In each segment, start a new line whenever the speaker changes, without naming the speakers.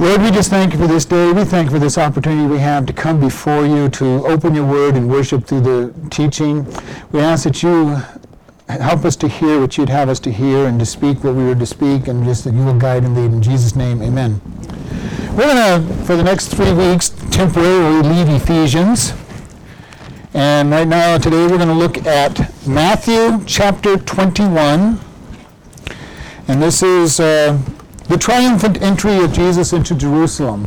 Lord, we just thank you for this day. We thank you for this opportunity we have to come before you, to open your word and worship through the teaching. We ask that you help us to hear what you'd have us to hear and to speak what we were to speak, and just that you will guide and lead. In Jesus' name, amen. We're going to, for the next three weeks, temporarily leave Ephesians. And right now, today, we're going to look at Matthew chapter 21. And this is. Uh, the triumphant entry of Jesus into Jerusalem.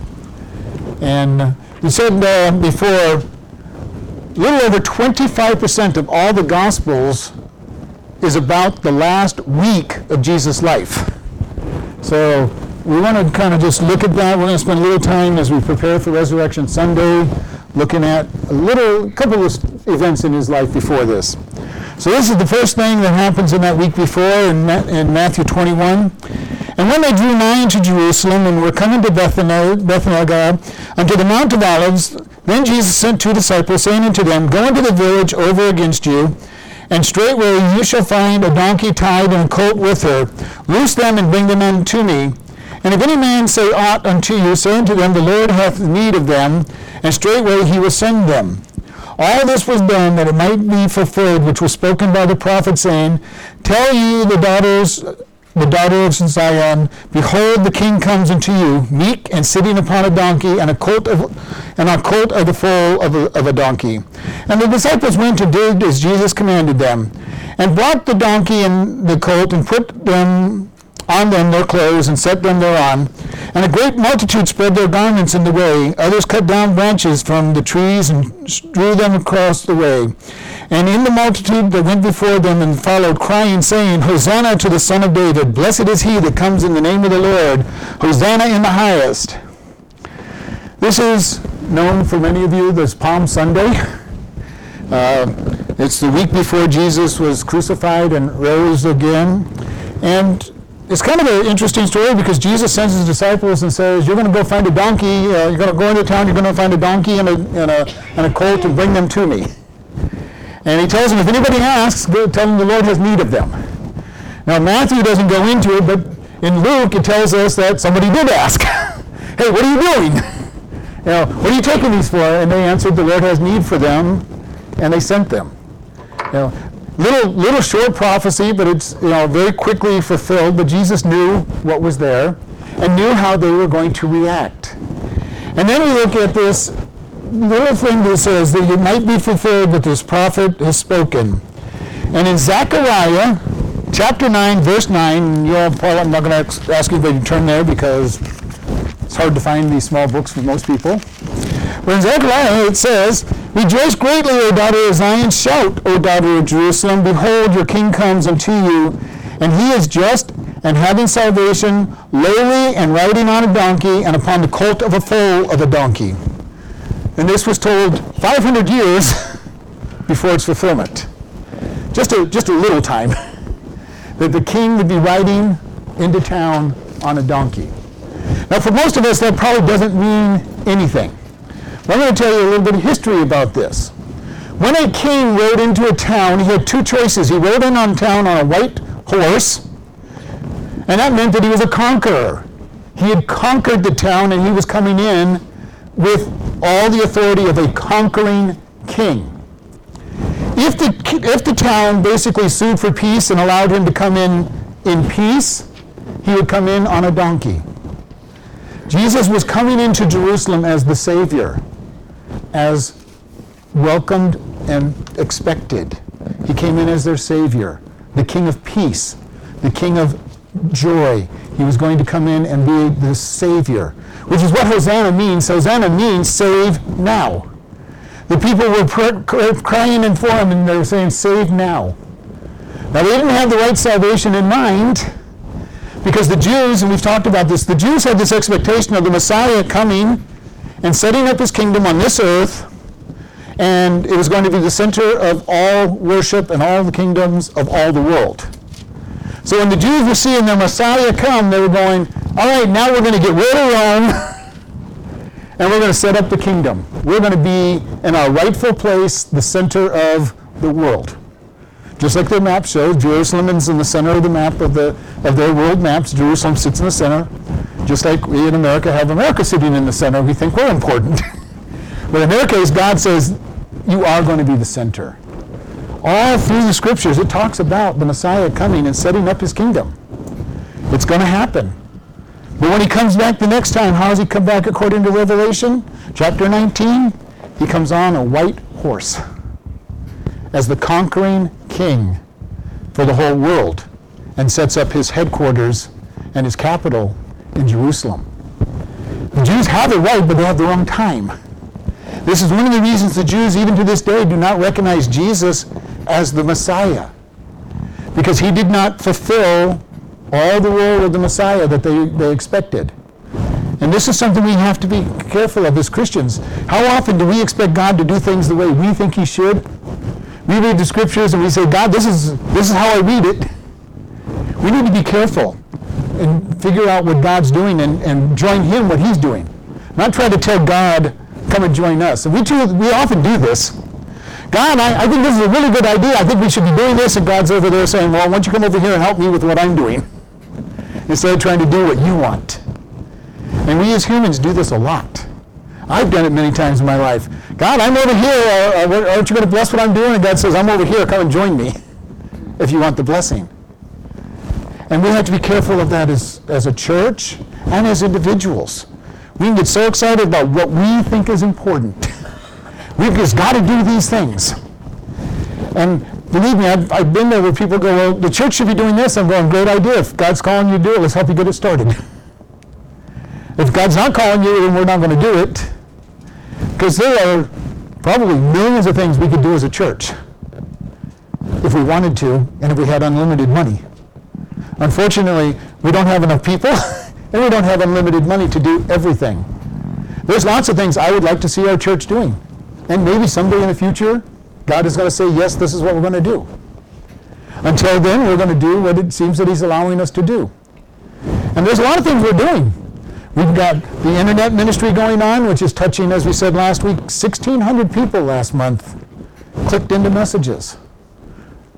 And we said uh, before, a little over 25% of all the Gospels is about the last week of Jesus' life. So we want to kind of just look at that. We're going to spend a little time as we prepare for Resurrection Sunday, looking at a little couple of events in his life before this. So this is the first thing that happens in that week before in, in Matthew 21. And when they drew nigh unto Jerusalem and were coming to Bethphage unto the Mount of Olives, then Jesus sent two disciples, saying unto them, Go into the village over against you, and straightway you shall find a donkey tied and a colt with her. Loose them and bring them unto me. And if any man say aught unto you, say unto them, The Lord hath need of them, and straightway he will send them. All this was done that it might be fulfilled, which was spoken by the prophet, saying, Tell ye the daughters the daughter of Zion, Behold, the king comes unto you, meek and sitting upon a donkey, and a colt of, and a colt of the foal of a, of a donkey. And the disciples went and did as Jesus commanded them, and brought the donkey and the colt, and put them on them their clothes, and set them thereon. And a great multitude spread their garments in the way. Others cut down branches from the trees and strew them across the way. And in the multitude that went before them and followed, crying, saying, Hosanna to the Son of David. Blessed is he that comes in the name of the Lord. Hosanna in the highest. This is known for many of you as Palm Sunday. Uh, it's the week before Jesus was crucified and rose again. And it's kind of an interesting story because Jesus sends his disciples and says, You're going to go find a donkey. Uh, you're going to go into town. You're going to find a donkey and a, and, a, and a colt and bring them to me. And he tells them, If anybody asks, go tell them the Lord has need of them. Now, Matthew doesn't go into it, but in Luke, it tells us that somebody did ask, Hey, what are you doing? You know, what are you taking these for? And they answered, The Lord has need for them, and they sent them. You know, little little short prophecy, but it's you know very quickly fulfilled. But Jesus knew what was there and knew how they were going to react. And then we look at this little thing that says that it might be fulfilled that this prophet has spoken. And in Zechariah chapter 9, verse 9, you all, Paul, I'm not going to ask you to turn there because it's hard to find these small books for most people. But in Zechariah it says, Rejoice greatly, O daughter of Zion. Shout, O daughter of Jerusalem. Behold, your king comes unto you, and he is just and having salvation, lowly and riding on a donkey, and upon the colt of a foal of a donkey. And this was told 500 years before its fulfillment. Just a, just a little time. that the king would be riding into town on a donkey. Now, for most of us, that probably doesn't mean anything. But I'm going to tell you a little bit of history about this. When a king rode into a town, he had two choices. He rode in on town on a white horse, and that meant that he was a conqueror. He had conquered the town, and he was coming in with all the authority of a conquering king. If the, if the town basically sued for peace and allowed him to come in in peace, he would come in on a donkey. Jesus was coming into Jerusalem as the Savior as welcomed and expected. He came in as their Savior, the King of peace, the King of joy. He was going to come in and be the Savior, which is what Hosanna means. Hosanna means save now. The people were pr- crying in for him and they were saying, Save now. Now, they didn't have the right salvation in mind because the Jews, and we've talked about this, the Jews had this expectation of the Messiah coming and setting up his kingdom on this earth. And it was going to be the center of all worship and all the kingdoms of all the world. So when the Jews were seeing their Messiah come, they were going, all right, now we're going to get rid of Rome and we're going to set up the kingdom. We're going to be in our rightful place, the center of the world. Just like their map shows, Jerusalem is in the center of the map of, the, of their world maps. Jerusalem sits in the center. Just like we in America have America sitting in the center, we think we're important. but in their case, God says, you are going to be the center. All through the scriptures, it talks about the Messiah coming and setting up his kingdom. It's going to happen. But when he comes back the next time, how does he come back according to Revelation? Chapter 19, he comes on a white horse as the conquering king for the whole world and sets up his headquarters and his capital in Jerusalem. The Jews have it right, but they have the wrong time. This is one of the reasons the Jews, even to this day, do not recognize Jesus as the Messiah. Because he did not fulfill all the role of the Messiah that they, they expected. And this is something we have to be careful of as Christians. How often do we expect God to do things the way we think he should? We read the scriptures and we say, God, this is, this is how I read it. We need to be careful and figure out what God's doing and, and join him what he's doing. Not try to tell God, come and join us. And we, too, we often do this. God, I, I think this is a really good idea. I think we should be doing this. And God's over there saying, well, why don't you come over here and help me with what I'm doing? Instead of trying to do what you want. And we as humans do this a lot. I've done it many times in my life. God, I'm over here. Uh, uh aren't you going to bless what I'm doing? And God says, I'm over here. Come and join me if you want the blessing. And we have to be careful of that as, as a church and as individuals. We can get so excited about what we think is important. We've just got to do these things. And believe me, I've, I've been there where people go, well, the church should be doing this. I'm going, great idea. If God's calling you to do it, let's help you get it started. if God's not calling you, then we're not going to do it. Because there are probably millions of things we could do as a church if we wanted to and if we had unlimited money. Unfortunately, we don't have enough people and we don't have unlimited money to do everything. There's lots of things I would like to see our church doing. And maybe someday in the future, God is going to say, yes, this is what we're going to do. Until then, we're going to do what it seems that He's allowing us to do. And there's a lot of things we're doing. We've got the internet ministry going on, which is touching, as we said last week, 1,600 people last month clicked into messages.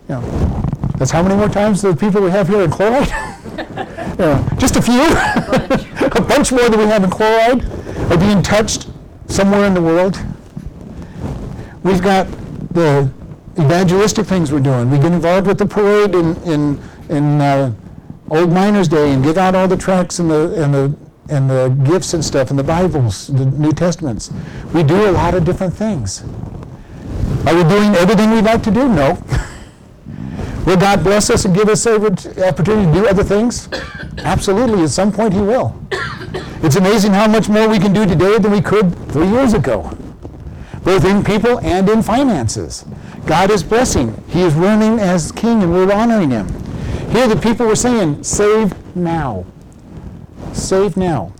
You know, that's how many more times the people we have here in Chloride? you know, just a few. a bunch more than we have in Chloride are being touched somewhere in the world. We've got the evangelistic things we're doing. We get involved with the parade in, in, in uh, Old Miners Day and give out all the tracts and the, and the and the gifts and stuff and the Bibles, the New Testaments. We do a lot of different things. Are we doing everything we'd like to do? No. will God bless us and give us the opportunity to do other things? Absolutely. At some point, He will. It's amazing how much more we can do today than we could three years ago, both in people and in finances. God is blessing. He is reigning as King, and we're honoring Him. Here, the people were saying, Save now save now.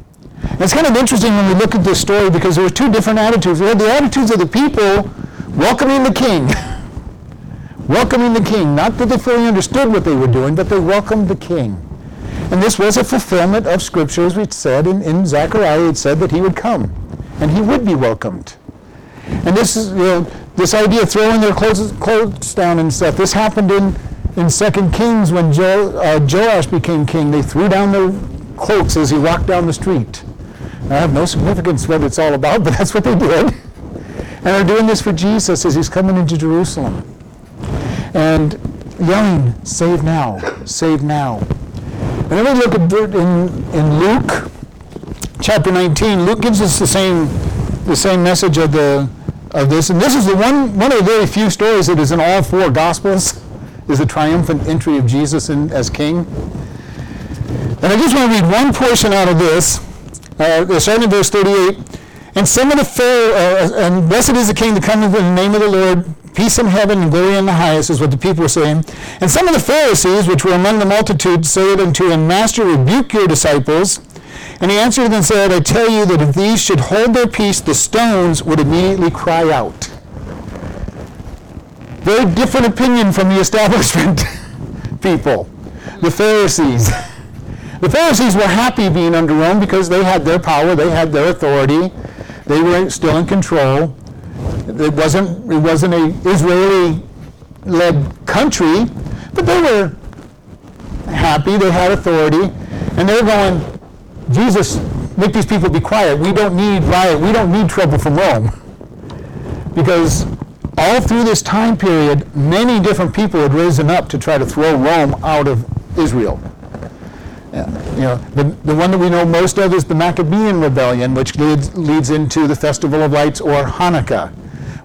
It's kind of interesting when we look at this story because there were two different attitudes. We had the attitudes of the people welcoming the king. welcoming the king. Not that they fully understood what they were doing, but they welcomed the king. And this was a fulfillment of Scripture, as we said in, in Zechariah. It said that he would come and he would be welcomed. And this is you know, this idea of throwing their clothes, clothes down and stuff. This happened in in Second Kings when jo, uh, Joash became king. They threw down their cloaks as he walked down the street. I have no significance what it's all about, but that's what they did. And they're doing this for Jesus as he's coming into Jerusalem. And yelling, save now, save now. And then we look at in, in Luke chapter 19. Luke gives us the same, the same message of, the, of this. And this is the one, one of the very few stories that is in all four Gospels, is the triumphant entry of Jesus in, as king. And I just want to read one portion out of this, uh, starting in verse 38. And some of the Pharaoh, uh, and blessed is the king that cometh in the name of the Lord, peace in heaven and glory in the highest, is what the people were saying. And some of the Pharisees, which were among the multitude, said unto him, Master, rebuke your disciples. And he answered and said, I tell you that if these should hold their peace, the stones would immediately cry out. Very different opinion from the establishment people, the Pharisees. The Pharisees were happy being under Rome because they had their power, they had their authority, they were still in control. It wasn't, it wasn't a Israeli-led country, but they were happy, they had authority, and they're going, Jesus, make these people be quiet. We don't need riot. We don't need trouble from Rome. Because all through this time period, many different people had risen up to try to throw Rome out of Israel. You know, the, the one that we know most of is the Maccabean Rebellion, which leads, leads into the Festival of Lights or Hanukkah,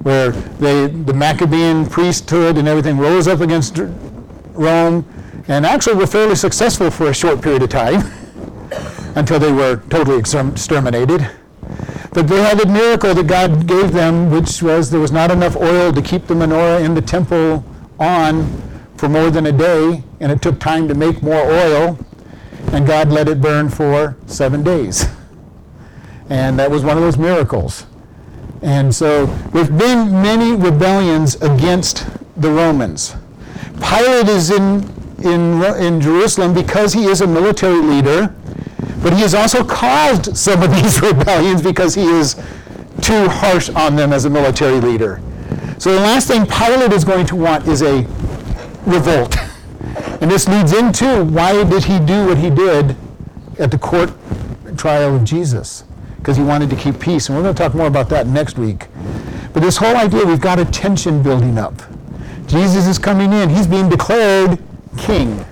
where they, the Maccabean priesthood and everything rose up against Rome and actually were fairly successful for a short period of time until they were totally exterminated. But they had a miracle that God gave them, which was there was not enough oil to keep the menorah in the temple on for more than a day, and it took time to make more oil and God let it burn for seven days. And that was one of those miracles. And so there've been many rebellions against the Romans. Pilate is in, in, in Jerusalem because he is a military leader, but he has also caused some of these rebellions because he is too harsh on them as a military leader. So the last thing Pilate is going to want is a revolt. And this leads into why did he do what he did at the court trial of Jesus? Because he wanted to keep peace. And we're going to talk more about that next week. But this whole idea, we've got a tension building up. Jesus is coming in. He's being declared king.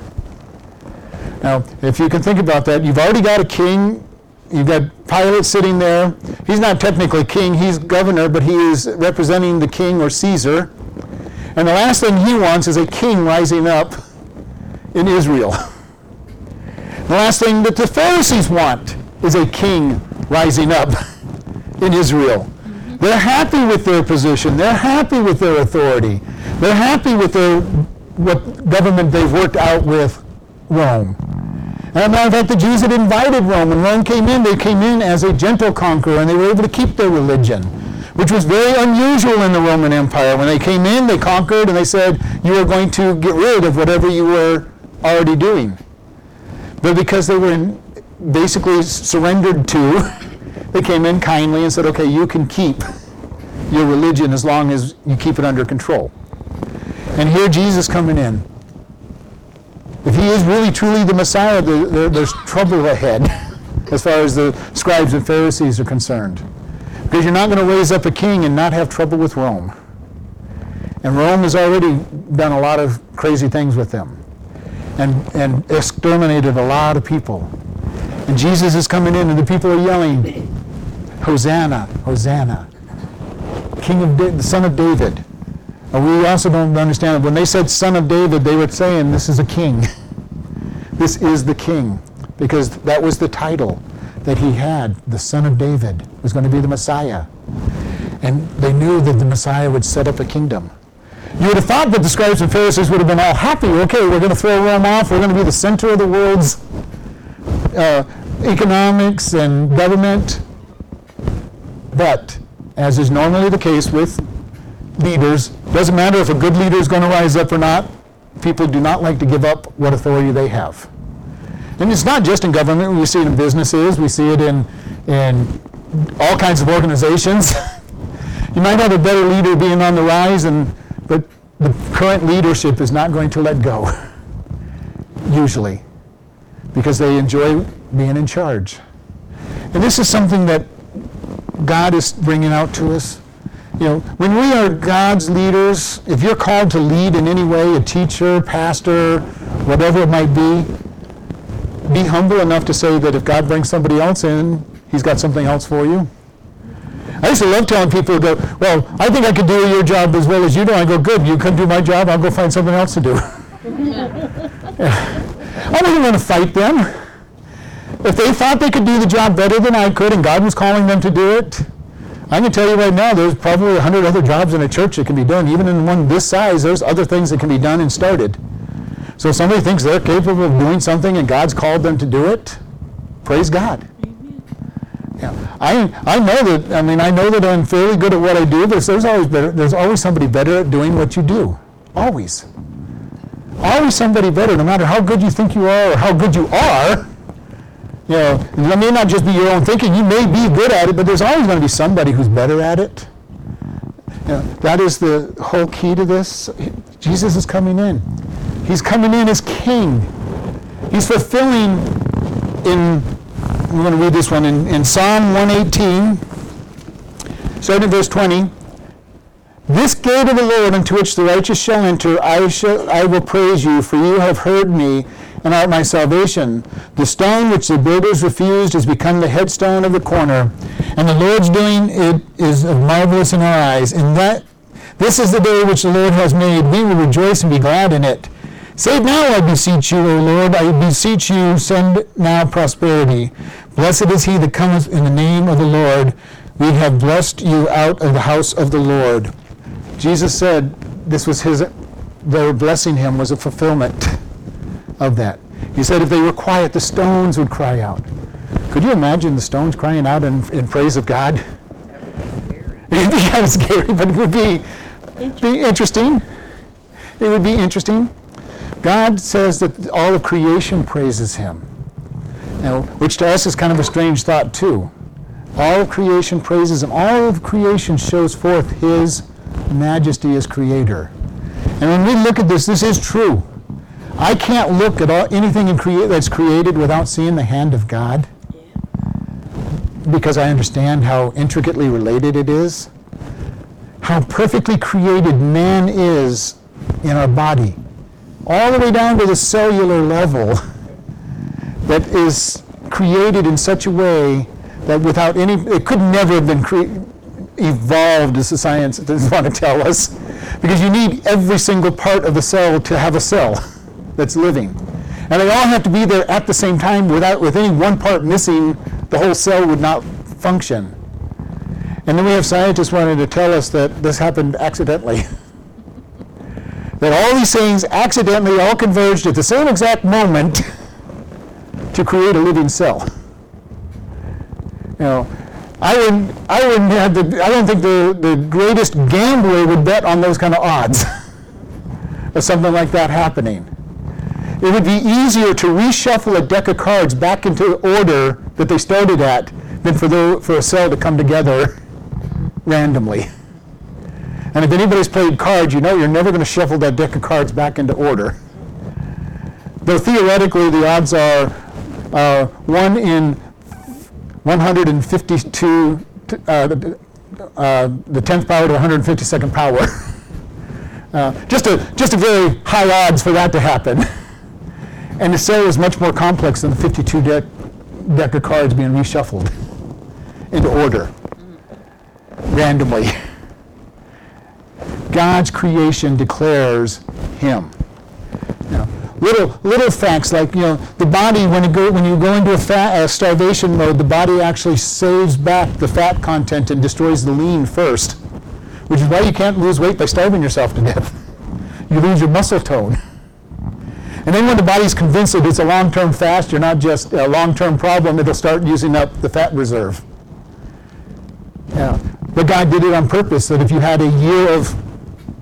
Now, if you can think about that, you've already got a king. You've got Pilate sitting there. He's not technically king, he's governor, but he is representing the king or Caesar. And the last thing he wants is a king rising up in Israel. The last thing that the Pharisees want is a king rising up in Israel. They're happy with their position. They're happy with their authority. They're happy with their what government they've worked out with Rome. As a matter of fact, the Jews had invited Rome. When Rome came in, they came in as a gentle conqueror, and they were able to keep their religion, which was very unusual in the Roman Empire. When they came in, they conquered, and they said, you are going to get rid of whatever you were already doing. But because they were basically surrendered to, they came in kindly and said, okay, you can keep your religion as long as you keep it under control. And here Jesus coming in. If he is really truly the Messiah, there, there, there's trouble ahead as far as the scribes and Pharisees are concerned. Because you're not going to raise up a king and not have trouble with Rome. And Rome has already done a lot of crazy things with them and, and exterminated a lot of people. And Jesus is coming in, and the people are yelling, Hosanna, Hosanna, King of da- the Son of David. We also don't understand when they said Son of David, they were saying this is a king. this is the king, because that was the title that he had. The Son of David was going to be the Messiah. And they knew that the Messiah would set up a kingdom. You would have thought that the scribes and Pharisees would have been all happy. Okay, we're going to throw Rome off. We're going to be the center of the world's uh, economics and government. But, as is normally the case with leaders, doesn't matter if a good leader is going to rise up or not, people do not like to give up what authority they have. And it's not just in government, we see it in businesses, we see it in, in all kinds of organizations. you might have a better leader being on the rise, and but the current leadership is not going to let go, usually, because they enjoy being in charge. And this is something that God is bringing out to us. You know, when we are God's leaders, if you're called to lead in any way, a teacher, pastor, whatever it might be, be humble enough to say that if God brings somebody else in, He's got something else for you. I used to love telling people, go, well, I think I could do your job as well as you do. I go, good, you couldn't do my job, I'll go find something else to do. I didn't want to fight them. If they thought they could do the job better than I could and God was calling them to do it, I can tell you right now, there's probably a hundred other jobs in a church that can be done. Even in one this size, there's other things that can be done and started. So if somebody thinks they're capable of doing something and God's called them to do it, praise God. Yeah. I, I know that, I mean, I know that I'm fairly good at what I do, but there's always better, there's always somebody better at doing what you do. Always. Always somebody better, no matter how good you think you are or how good you are. You know, it may not just be your own thinking. You may be good at it, but there's always going to be somebody who's better at it. You know, that is the whole key to this. Jesus is coming in. He's coming in as king. He's fulfilling in we're going to read this one in, in Psalm 118, starting in verse 20. This gate of the Lord into which the righteous shall enter, I, shall, I will praise you, for you have heard me and art my salvation. The stone which the builders refused has become the headstone of the corner, and the Lord's doing it is marvelous in our eyes. In that this is the day which the Lord has made. We will rejoice and be glad in it. Save now, I beseech you, O Lord. I beseech you, send now prosperity. Blessed is he that cometh in the name of the Lord. We have blessed you out of the house of the Lord. Jesus said this was his, their blessing him was a fulfillment of that. He said if they were quiet, the stones would cry out. Could you imagine the stones crying out in, in praise of God? It'd be kind of scary, but it would be, be interesting. It would be interesting. God says that all of creation praises him, which to us is kind of a strange thought, too. All of creation praises him. All of creation shows forth his majesty as creator. And when we look at this, this is true. I can't look at all, anything in crea- that's created without seeing the hand of God. Because I understand how intricately related it is, how perfectly created man is in our body, all the way down to the cellular level that is created in such a way that without any, it could never have been cre- evolved, as the science doesn't want to tell us, because you need every single part of the cell to have a cell that's living. And they all have to be there at the same time without with any one part missing, the whole cell would not function. And then we have scientists wanting to tell us that this happened accidentally. that all these things accidentally all converged at the same exact moment to create a living cell. You know, I wouldn't, I wouldn't have the, I don't think the, the greatest gambler would bet on those kind of odds of something like that happening. It would be easier to reshuffle a deck of cards back into order that they started at than for, the, for a cell to come together randomly. And if anybody's played cards, you know you're never going to shuffle that deck of cards back into order. Though theoretically the odds are uh, 1 in 152, uh, the, uh, the 10th power to 152nd power. Uh, just, a, just a very high odds for that to happen. And the cell is much more complex than the 52 deck, deck of cards being reshuffled into order randomly. God's creation declares Him. Know, little little facts like you know the body when you go when you go into a fat, uh, starvation mode, the body actually saves back the fat content and destroys the lean first, which is why you can't lose weight by starving yourself to death. You lose your muscle tone. And then when the body's convinced that it's a long-term fast, you're not just a long-term problem, it'll start using up the fat reserve. Yeah. But God did it on purpose, that if you had a year of,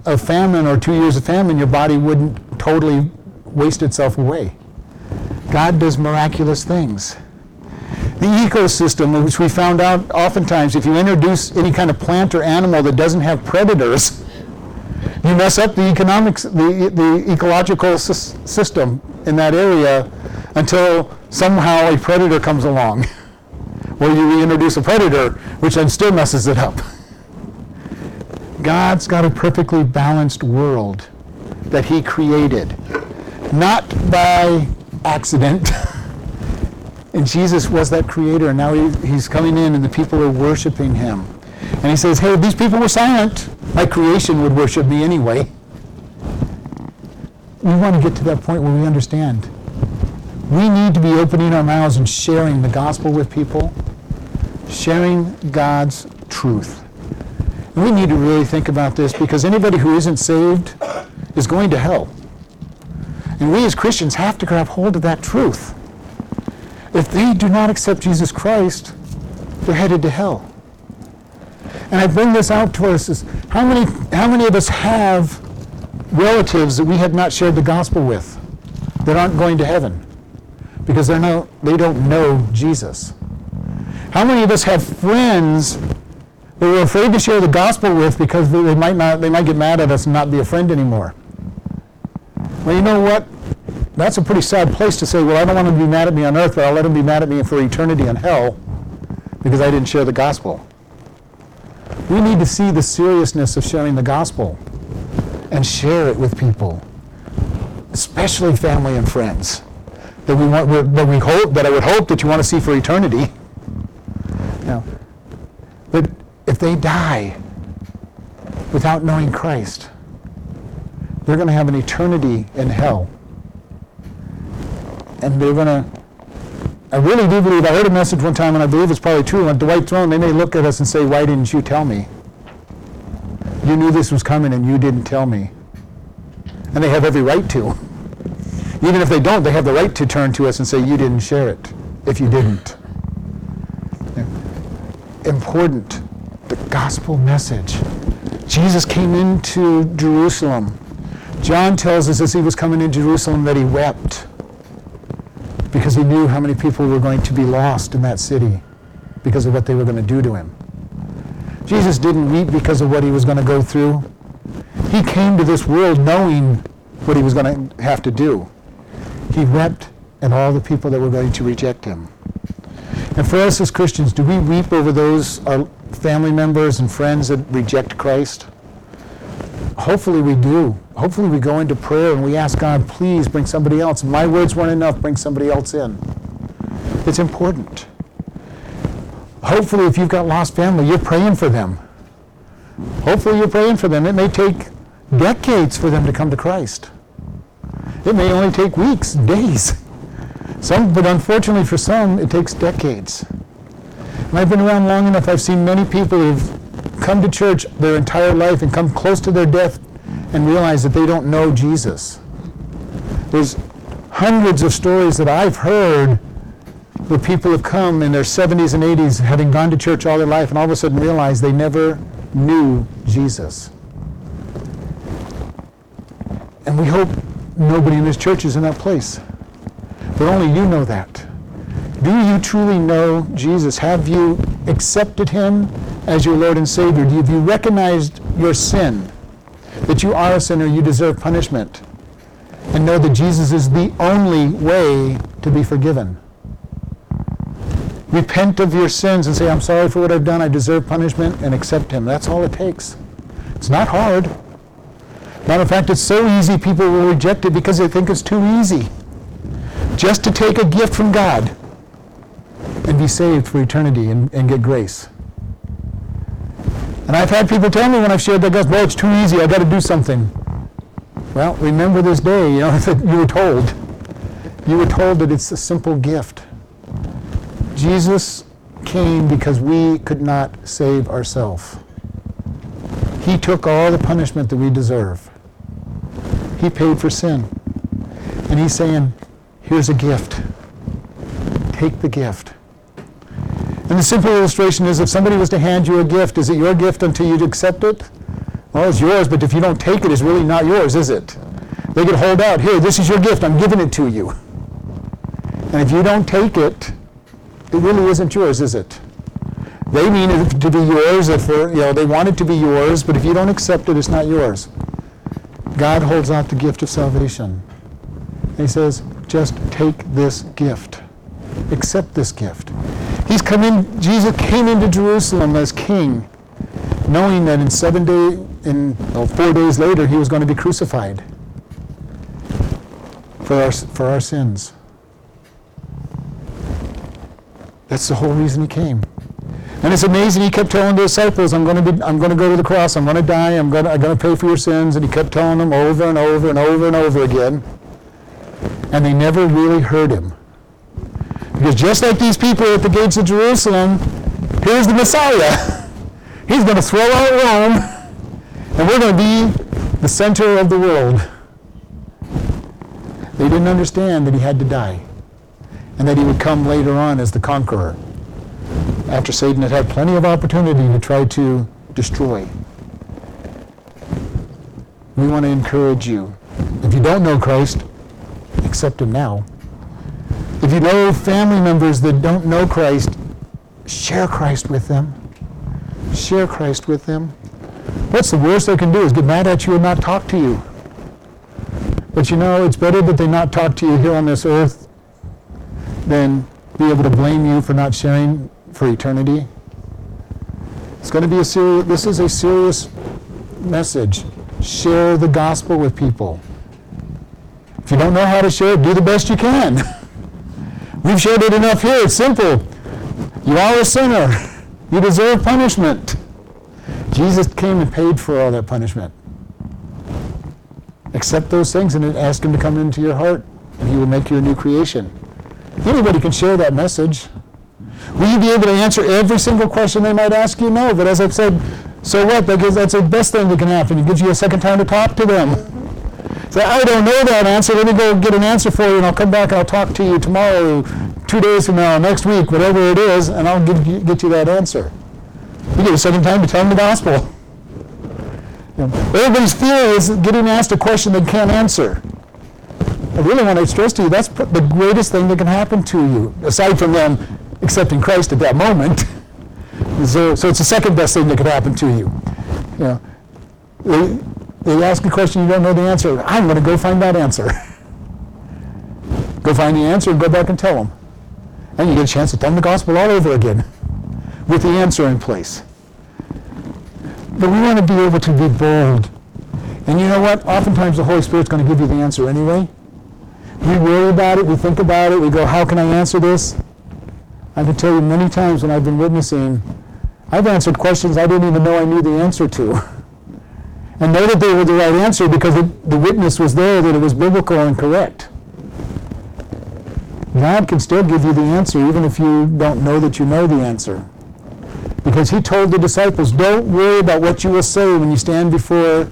of famine or two years of famine, your body wouldn't totally waste itself away. God does miraculous things. The ecosystem, which we found out oftentimes, if you introduce any kind of plant or animal that doesn't have predators, you mess up the economics, the, the ecological system in that area until somehow a predator comes along. or you reintroduce a predator, which then still messes it up. God's got a perfectly balanced world that He created, not by accident. and Jesus was that creator, and now he, He's coming in, and the people are worshiping Him. And He says, Hey, if these people were silent. My creation would worship me anyway. We want to get to that point where we understand. We need to be opening our mouths and sharing the gospel with people, sharing God's truth. And we need to really think about this because anybody who isn't saved is going to hell. And we as Christians have to grab hold of that truth. If they do not accept Jesus Christ, they're headed to hell. And I bring this out to us is how many, how many of us have relatives that we have not shared the gospel with that aren't going to heaven because they're no, they don't know Jesus? How many of us have friends that we're afraid to share the gospel with because they might, not, they might get mad at us and not be a friend anymore? Well, you know what? that's a pretty sad place to say, well, I don't want them to be mad at me on earth, but I'll let them be mad at me for eternity in hell because I didn't share the gospel. We need to see the seriousness of sharing the gospel and share it with people, especially family and friends that we want, that we hope, that I would hope that you want to see for eternity. Now, but if they die without knowing Christ, they're going to have an eternity in hell. And they're going to, I really do believe, I heard a message one time, and I believe it's probably true, on the white throne, they may look at us and say, why didn't you tell me? You knew this was coming and you didn't tell me. And they have every right to. Even if they don't, they have the right to turn to us and say, you didn't share it, if you didn't. Important, the gospel message. Jesus came into Jerusalem. John tells us as he was coming into Jerusalem that he wept because he knew how many people were going to be lost in that city because of what they were going to do to him. Jesus didn't weep because of what he was going to go through. He came to this world knowing what he was going to have to do. He wept and all the people that were going to reject him. And for us as Christians, do we weep over those our family members and friends that reject Christ? Hopefully we do. Hopefully we go into prayer and we ask God, please bring somebody else. My words weren't enough, bring somebody else in. It's important. Hopefully, if you've got lost family, you're praying for them. Hopefully, you're praying for them. It may take decades for them to come to Christ. It may only take weeks, days. Some, but unfortunately for some, it takes decades. And I've been around long enough, I've seen many people who've come to church their entire life and come close to their death and realize that they don't know Jesus. There's hundreds of stories that I've heard where people have come in their 70s and 80s, having gone to church all their life, and all of a sudden realize they never knew Jesus. And we hope nobody in this church is in that place. But only you know that. Do you truly know Jesus? Have you accepted him as your Lord and Savior? Have you recognized your sin? That you are a sinner, you deserve punishment. And know that Jesus is the only way to be forgiven. Repent of your sins and say, I'm sorry for what I've done, I deserve punishment, and accept him. That's all it takes. It's not hard. Matter of fact, it's so easy people will reject it because they think it's too easy. Just to take a gift from God and be saved for eternity and, and get grace. And I've had people tell me when I've shared that gospel, well, it's too easy, I've got to do something. Well, remember this day, you know, that you were told. You were told that it's a simple gift. Jesus came because we could not save ourselves. He took all the punishment that we deserve. He paid for sin. And he's saying, here's a gift. Take the gift. And the simple illustration is if somebody was to hand you a gift, is it your gift until you accept it? Well, it's yours, but if you don't take it, it's really not yours, is it? They could hold out, here, this is your gift, I'm giving it to you. And if you don't take it, it really isn't yours, is it? They mean it to be yours if you know they want it to be yours, but if you don't accept it, it's not yours. God holds out the gift of salvation. he says, just take this gift. Accept this gift. He's come in, Jesus came into Jerusalem as king, knowing that in seven days, in well, four days later, he was going to be crucified for our, for our sins. That's the whole reason he came. And it's amazing. He kept telling the disciples, "I'm going to be, I'm going to go to the cross. I'm going to die. I'm going to, I'm going to pay for your sins." And he kept telling them over and over and over and over again. And they never really heard him. Because just like these people at the gates of Jerusalem, here's the Messiah. He's going to throw out Rome, and we're going to be the center of the world. They didn't understand that he had to die, and that he would come later on as the conqueror after Satan had had plenty of opportunity to try to destroy. We want to encourage you. If you don't know Christ, accept him now. If you know family members that don't know Christ, share Christ with them. Share Christ with them. What's the worst they can do is get mad at you and not talk to you. But you know, it's better that they not talk to you here on this earth than be able to blame you for not sharing for eternity. It's going to be a serious, this is a serious message. Share the gospel with people. If you don't know how to share it, do the best you can. We've shared it enough here. It's simple. You are a sinner. You deserve punishment. Jesus came and paid for all that punishment. Accept those things and ask Him to come into your heart, and He will make you a new creation. Anybody can share that message. Will you be able to answer every single question they might ask you? No, but as I've said, so what? Because that's the best thing that can happen. It gives you a second time to talk to them. I don't know that answer. Let me go get an answer for you, and I'll come back and I'll talk to you tomorrow, two days from now, next week, whatever it is, and I'll you, get you that answer. You get a second time to tell them the gospel. Everybody's fear is getting asked a question they can't answer. I really want to stress to you that's the greatest thing that can happen to you, aside from them accepting Christ at that moment. so, so it's the second best thing that could happen to you. You know, they, ask a question you don't know the answer. I'm going to go find that answer. go find the answer and go back and tell them. And you get a chance to tell them the gospel all over again with the answer in place. But we want to be able to be bold. And you know what? Oftentimes the Holy Spirit's going to give you the answer anyway. We worry about it, we think about it, we go, how can I answer this? I can tell you many times when I've been witnessing, I've answered questions I didn't even know I knew the answer to. and know that they were the right answer because it, the witness was there that it was biblical and correct. God can still give you the answer even if you don't know that you know the answer. Because he told the disciples, don't worry about what you will say when you stand before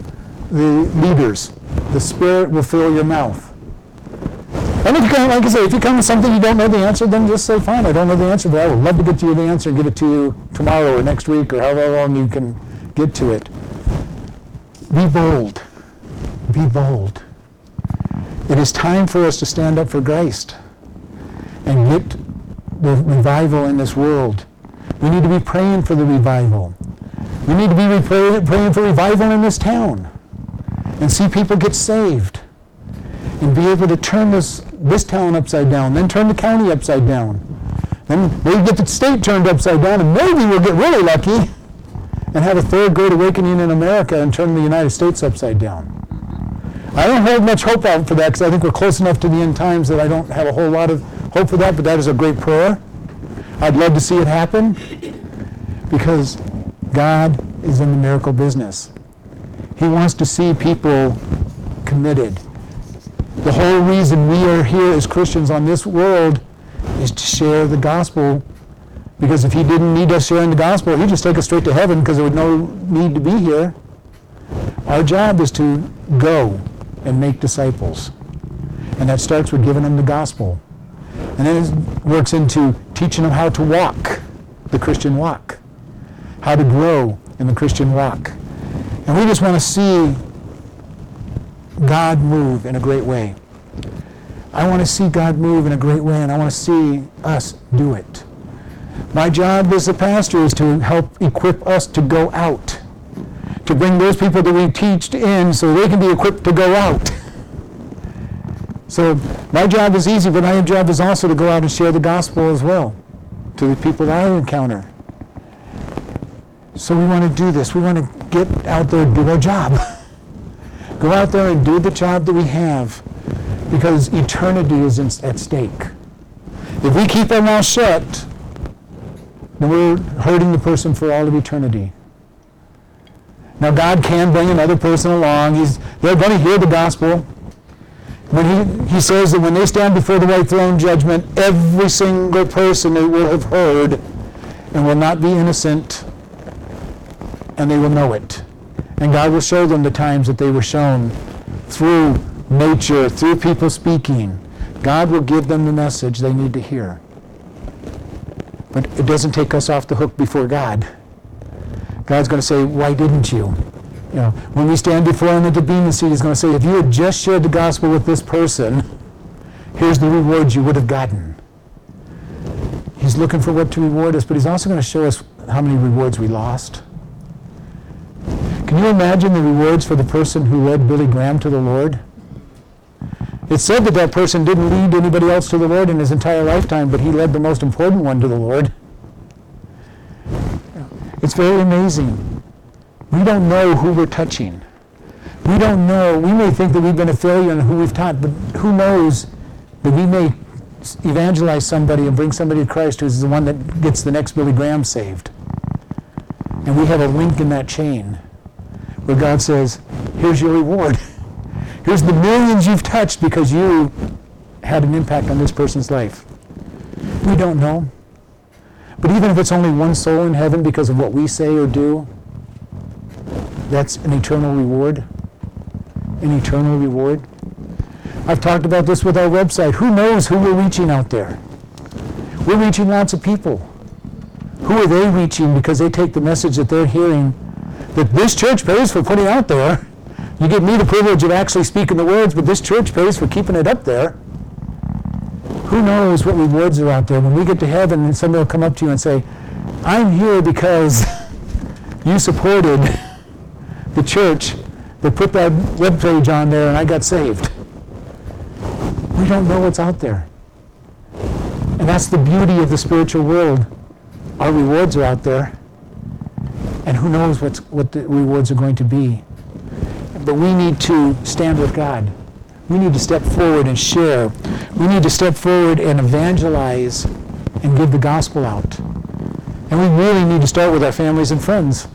the leaders. The Spirit will fill your mouth. And if you come, like I say, if you come with something you don't know the answer, then just say, fine, I don't know the answer, but I would love to get to you the answer and get it to you tomorrow or next week or however long you can get to it. Be bold. Be bold. It is time for us to stand up for Christ and get the revival in this world. We need to be praying for the revival. We need to be praying for revival in this town and see people get saved and be able to turn this, this town upside down, then turn the county upside down. Then maybe get the state turned upside down, and maybe we'll get really lucky and have a third great awakening in America and turn the United States upside down. I don't hold much hope out for that because I think we're close enough to the end times that I don't have a whole lot of hope for that, but that is a great prayer. I'd love to see it happen because God is in the miracle business. He wants to see people committed. The whole reason we are here as Christians on this world is to share the gospel. Because if he didn't need us sharing the gospel, he'd just take us straight to heaven because there would no need to be here. Our job is to go and make disciples. And that starts with giving them the gospel. And then it works into teaching them how to walk the Christian walk, how to grow in the Christian walk. And we just want to see God move in a great way. I want to see God move in a great way, and I want to see us do it. My job as a pastor is to help equip us to go out, to bring those people that we teach in so they can be equipped to go out. So my job is easy, but my job is also to go out and share the gospel as well to the people that I encounter. So we want to do this. We want to get out there and do our job. go out there and do the job that we have because eternity is in, at stake. If we keep our mouth shut, then we're hurting the person for all of eternity. Now, God can bring another person along. He's, they're going to hear the gospel when he, he says that when they stand before the white throne judgment, every single person they will have heard and will not be innocent, and they will know it. And God will show them the times that they were shown through nature, through people speaking. God will give them the message they need to hear. But it doesn't take us off the hook before God. God's going to say, Why didn't you? You know, when we stand before him at the Bema seat, he's going to say, if you had just shared the gospel with this person, here's the rewards you would have gotten. He's looking for what to reward us, but he's also going to show us how many rewards we lost. Can you imagine the rewards for the person who led Billy Graham to the Lord? It's said that that person didn't lead anybody else to the Lord in his entire lifetime, but he led the most important one to the Lord. It's very amazing. We don't know who we're touching. We don't know. We may think that we've been a failure in who we've taught, but who knows that we may evangelize somebody and bring somebody to Christ who's the one that gets the next Billy Graham saved. And we have a link in that chain where God says, here's your reward. Here's the millions you've touched because you had an impact on this person's life. We don't know. But even if it's only one soul in heaven because of what we say or do, that's an eternal reward. An eternal reward. I've talked about this with our website. Who knows who we're reaching out there? We're reaching lots of people. Who are they reaching because they take the message that they're hearing that this church pays for putting out there? You give me the privilege of actually speaking the words, but this church pays for keeping it up there. Who knows what rewards are out there? When we get to heaven, and somebody will come up to you and say, I'm here because you supported the church that put that web page on there and I got saved. We don't know what's out there. And that's the beauty of the spiritual world. Our rewards are out there. And who knows what's, what the rewards are going to be. But we need to stand with God. We need to step forward and share. We need to step forward and evangelize and give the gospel out. And we really need to start with our families and friends.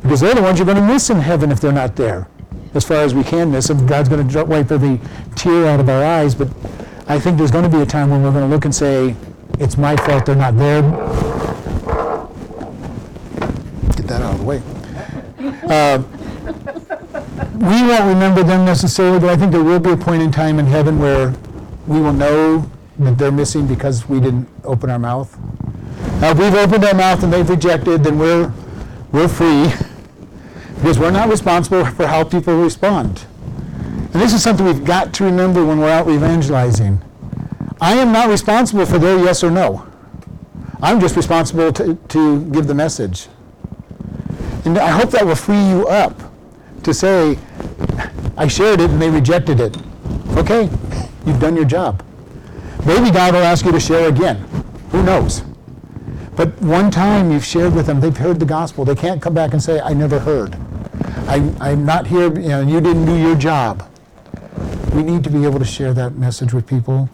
Because they're the ones you're going to miss in heaven if they're not there. As far as we can miss them, God's going to wipe every tear out of our eyes. But I think there's going to be a time when we're going to look and say, it's my fault they're not there. Get that out of the way. Uh, we won't remember them necessarily, but I think there will be a point in time in heaven where we will know that they're missing because we didn't open our mouth. Now, if we've opened our mouth and they've rejected, then we're, we're free because we're not responsible for how people respond. And this is something we've got to remember when we're out evangelizing. I am not responsible for their yes or no. I'm just responsible to, to give the message. And I hope that will free you up to say, I shared it and they rejected it. Okay, you've done your job. Maybe God will ask you to share again. Who knows? But one time you've shared with them, they've heard the gospel. They can't come back and say, I never heard. I, I'm not here, you know, you didn't do your job. We need to be able to share that message with people.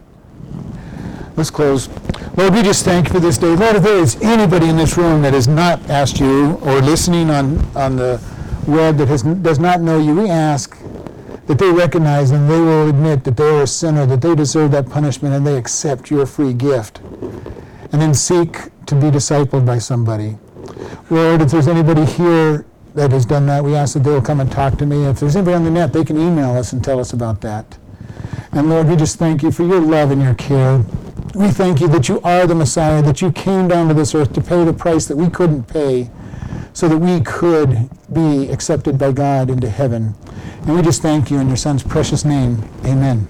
Let's close. Lord, we just thank you for this day. Lord, if there is anybody in this room that has not asked you or listening on, on the web that has, does not know you, we ask that they recognize and they will admit that they are a sinner, that they deserve that punishment, and they accept your free gift. And then seek to be discipled by somebody. Lord, if there's anybody here that has done that, we ask that they will come and talk to me. If there's anybody on the net, they can email us and tell us about that. And Lord, we just thank you for your love and your care. We thank you that you are the Messiah, that you came down to this earth to pay the price that we couldn't pay so that we could be accepted by God into heaven. And we just thank you in your Son's precious name. Amen.